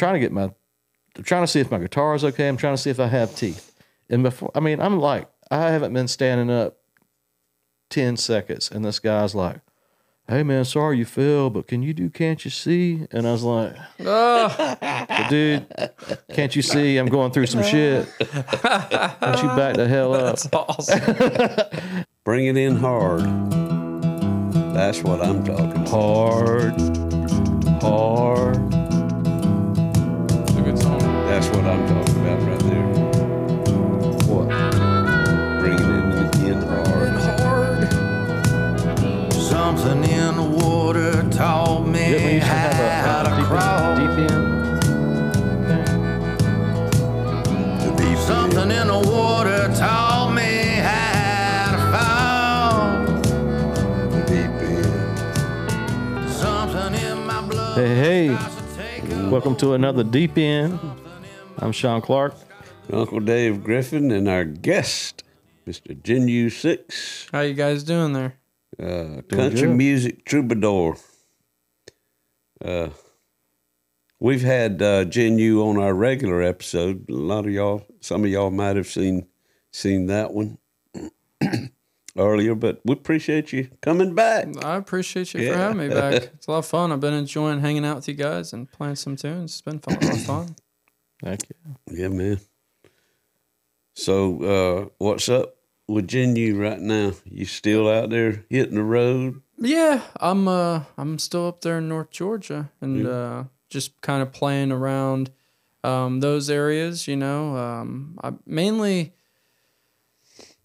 trying to get my, I'm trying to see if my guitar is okay. I'm trying to see if I have teeth. And before, I mean, I'm like, I haven't been standing up 10 seconds. And this guy's like, hey man, sorry you fell, but can you do Can't You See? And I was like, "But dude, can't you see I'm going through some shit? Don't you back the hell up? That's awesome. Bring it in hard. That's what I'm talking about. Hard, hard. Something in the water taught me Didn't we used to have how to uh, crawl. deep, deep end? Something in the water taught me how to fall. Deep in. Something in my blood. Hey, hey. tries to take a Welcome to another Deep End. I'm Sean Clark. Uncle Dave Griffin and our guest, Mr. Genu Six, How you guys doing there? Uh, country good. music troubadour. Uh, we've had uh, Genu on our regular episode. A lot of y'all, some of y'all might have seen seen that one earlier, but we appreciate you coming back. I appreciate you Yeah. for having me back. It's a lot of fun. I've been enjoying hanging out with you guys and playing some tunes. It's been fun, a lot of fun. Thank you. Yeah, man. So, uh, what's up with Genu right now? You still out there hitting the road? Yeah, I'm uh I'm still up there in North Georgia and uh just kind of playing around um those areas, you know. Um I mainly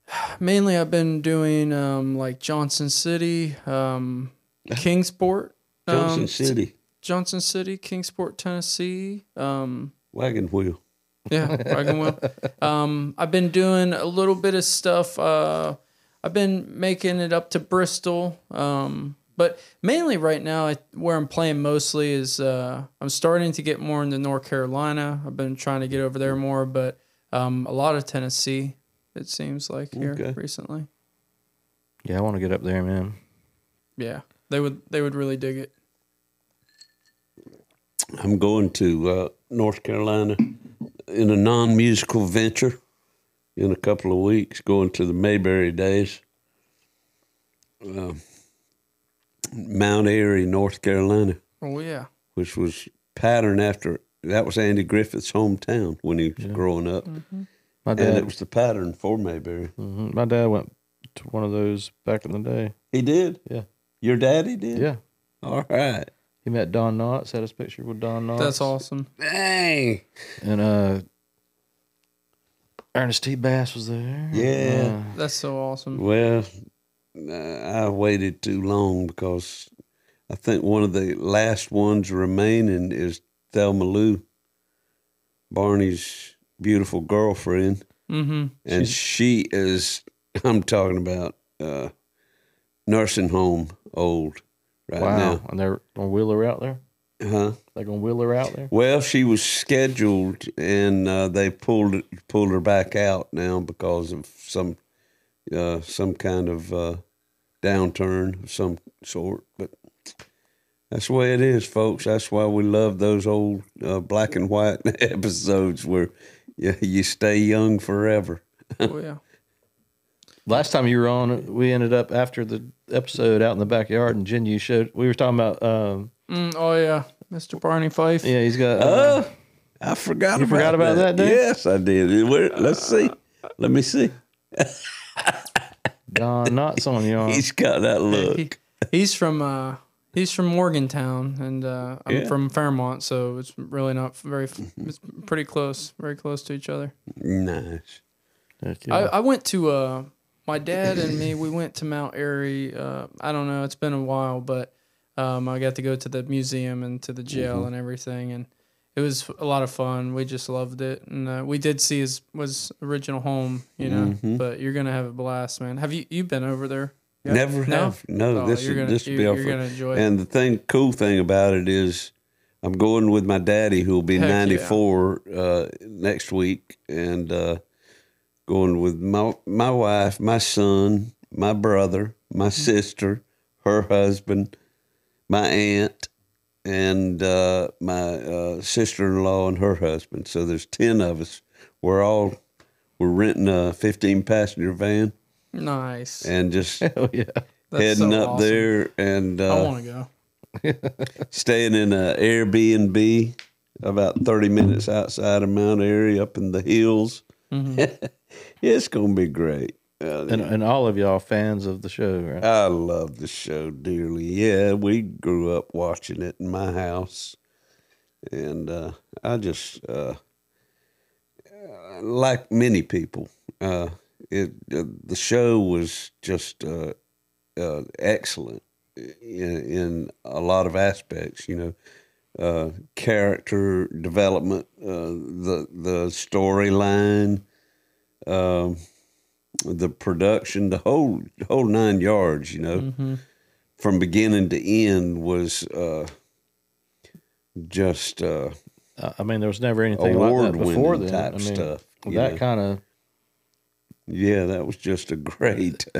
mainly I've been doing um like Johnson City, um Kingsport, Johnson um, City, Johnson City, Kingsport, Tennessee. Um wagon wheel. Yeah, wagon wheel. Um, I've been doing a little bit of stuff. Uh, I've been making it up to Bristol. Um, but mainly right now, I, where I'm playing mostly is uh, I'm starting to get more into North Carolina. I've been trying to get over there more, but um, a lot of Tennessee. It seems like here Okay. recently. Yeah, I want to get up there, man. Yeah, they would they would really dig it. I'm going to uh, North Carolina in a non-musical venture in a couple of weeks. Going to the Mayberry Days, Um Mount Airy, North Carolina, Oh yeah, which was patterned after that was Andy Griffith's hometown when he was growing up, My dad, and dad, it was the pattern for Mayberry. mhm, my dad went to one of those back in the day. He did. Yeah, Your daddy did. yeah. All right. He met Don Knotts. Had his picture with Don Knotts. that's awesome. Dang. And uh, Ernest T. Bass was there. Yeah. That's so awesome. Well, uh, I waited too long because I think one of the last ones remaining is Thelma Lou, Barney's beautiful girlfriend, Mm-hmm. and she is. I'm talking about uh, nursing home old right wow. And they're gonna wheel her out there. now, huh? They're gonna wheel her out there. Well, she was scheduled, and uh, they pulled pulled her back out now because of some uh, some kind of uh, downturn of some sort. But that's the way it is, folks. That's why we love those old uh, black and white episodes where you, you stay young forever. Oh yeah. Last time you were on, we ended up after the episode out in the backyard, and Jen, you showed. We were talking about. Um, Mm, oh yeah, Mr. Barney Fife. yeah, he's got. Uh, Oh, I forgot. You about forgot about that, Dave? Yes, I did. Where, let's see. Let me see. Don Knotts on you. He's got that look. He, he's from uh he's from Morgantown and uh I'm Yeah. from Fairmont, so it's really not very it's pretty close, very close to each other. Nice. Heck I. I went to uh my dad and me we went to Mount Airy uh I don't know, it's been a while, but um I got to go to the museum and to the jail Mm-hmm. and everything and it was a lot of fun. We just loved it, and uh, we did see his was original home, you know. Mm-hmm. But you're gonna have a blast, man. Have you you been over there? Yeah? Never No? have. No, Oh, this you're gonna- this will be you- our you're gonna enjoy it. And the thing, cool thing about it is, I'm going with my daddy, who will be Heck yeah. 94 uh, next week, and uh, going with my my wife, my son, my brother, my Mm-hmm. sister, her husband, my aunt, and uh, my uh, sister-in-law and her husband. So there's ten of us. We're all we're renting a 15 passenger van Nice. and just Hell yeah. Heading so up awesome. there and I uh, want to go. staying in a Airbnb about 30 minutes outside of Mount Airy up in the hills. it's going to be great. Uh, And, and all of y'all fans of the show, right? I love the show dearly. Yeah, we grew up watching it in my house. And uh, I just, uh, uh, like many people, uh, it uh, the show was just uh, uh, excellent in, in a lot of aspects. You know, uh, character development, uh, the the storyline, um, the production, the whole whole nine yards. You know, from beginning to end was uh, just. Uh, I mean, there was never anything like that before then. type I mean, stuff, that kind of Yeah, that was just a great.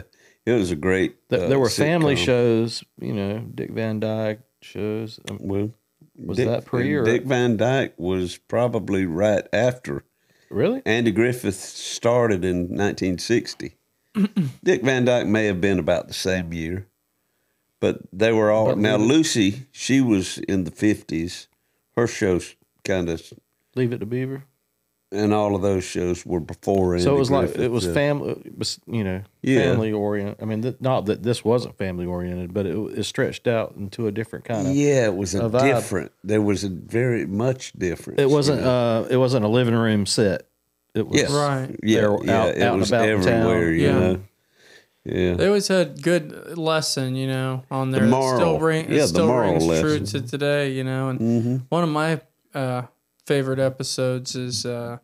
It was a great. uh, there were family shows, you know, Dick Van Dyke shows. Um, Well, Was that pre or- Dick Van Dyke was probably right after really? Andy Griffith started in 1960. Dick Van Dyke may have been about the same year, but they were all But now. Lucy, she was in the 50s. Her shows kind of, Leave it to Beaver. And all of those shows were before. Andy so it was like Griffith, it was uh, family, you know, Yeah. family oriented. I mean, th- not that this wasn't family oriented, but it, it stretched out into a different kind of. Yeah, it was a, a vibe. different. There was a very much different. It wasn't. you know? Uh, it wasn't a living room set. It was Yes. Right. Yeah, They were yeah. out- it out and was about in town. everywhere. You Yeah. know. Yeah. They always had good lesson, you know, on there. The that moral. still ring, Yeah, it the still moral rings true lesson. to today, you know. And Mm-hmm. one of my uh, favorite episodes is uh,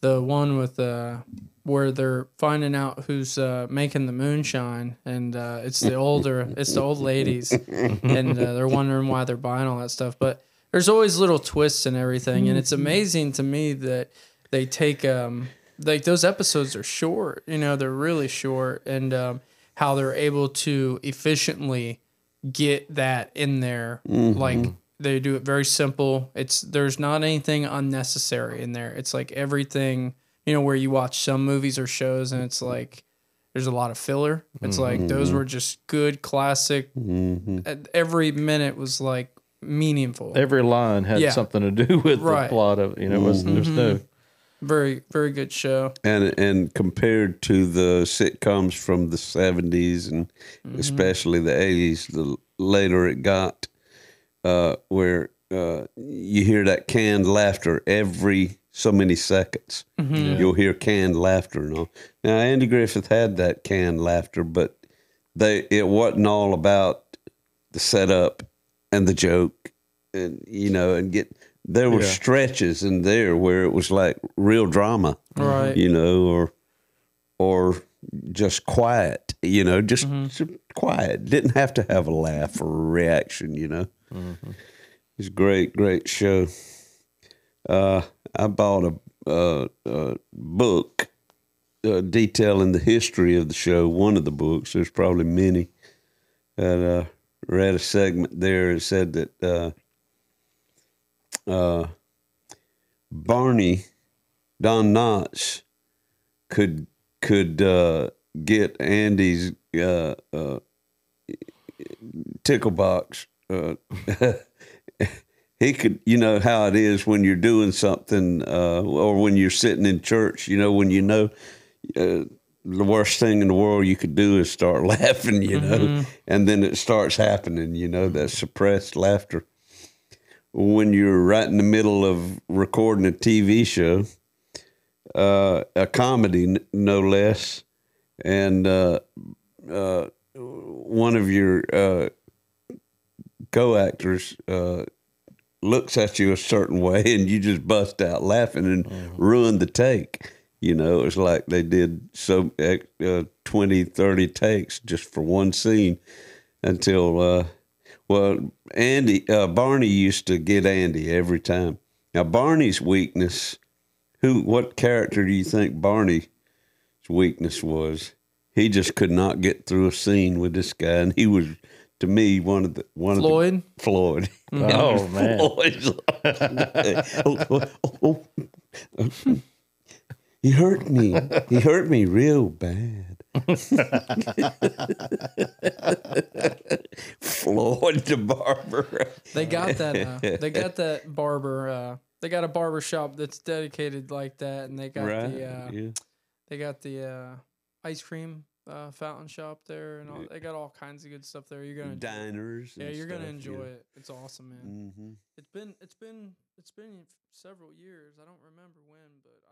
the one with uh, where they're finding out who's uh, making the moonshine, and uh, it's the older, it's the old ladies, and uh, they're wondering why they're buying all that stuff. But there's always little twists and everything, and it's amazing to me that they take um like those episodes are short, you know, they're really short, and um, how they're able to efficiently get that in there, like. They do it very simple. It's there's not anything unnecessary in there. It's like everything, you know, where you watch some movies or shows and it's like there's a lot of filler. It's like those mm-hmm. were just good classic. Mm-hmm. and Every minute was like meaningful. every line had Yeah. something to do with Right. the plot of. You know, it was there's no. Very very good show. and and compared to the sitcoms from the 70s and mm-hmm. especially the 80s the later it got uh, where uh, you hear that canned laughter every so many seconds you'll hear canned laughter and all now andy griffith had that canned laughter but they it wasn't all about the setup and the joke and you know and get there were Yeah. stretches in there where it was like real drama Right. you know, or or just quiet, you know, just, just quiet. Didn't have to have a laugh or a reaction, you know. It's a great, great show. Uh, I bought a, uh, a book uh, detailing the history of the show. One of the books. There's probably many. And uh, read a segment there. It said that uh, uh, Barney Don Knotts could could uh, get Andy's uh, tickle box. Uh, he could, you know how it is when you're doing something, uh, or when you're sitting in church. You know when you know. Uh, the worst thing in the world you could do is start laughing, you know, and then it starts happening, you know, that suppressed laughter. When you're right in the middle of recording a TV show, uh, a comedy, n- no less, and uh, uh, one of your uh, co-actors uh, looks at you a certain way, and you just bust out laughing and ruin the take. You know, it's like they did so uh, 20, 30 takes just for one scene until, uh, well, Andy, uh, Barney used to get Andy every time. Now, Barney's weakness who what character do you think Barney's weakness was? He just could not get through a scene with this guy, and he was to me one of the one Floyd. of the Floyd. Oh, man. Floyd's like- oh, oh, oh, oh. He hurt me. He hurt me real bad. Floyd the barber. They got that. Uh, they got that barber. Uh, they got a barber shop that's dedicated like that, and they got right? the. Uh, yeah. They got the uh, ice cream uh, fountain shop there, and all, they got all kinds of good stuff there. You're gonna. Diners. Yeah, you're gonna enjoy yeah. it. It's awesome, man. Mhm. It's been it's been it's been several years. I don't remember when, but I loved it.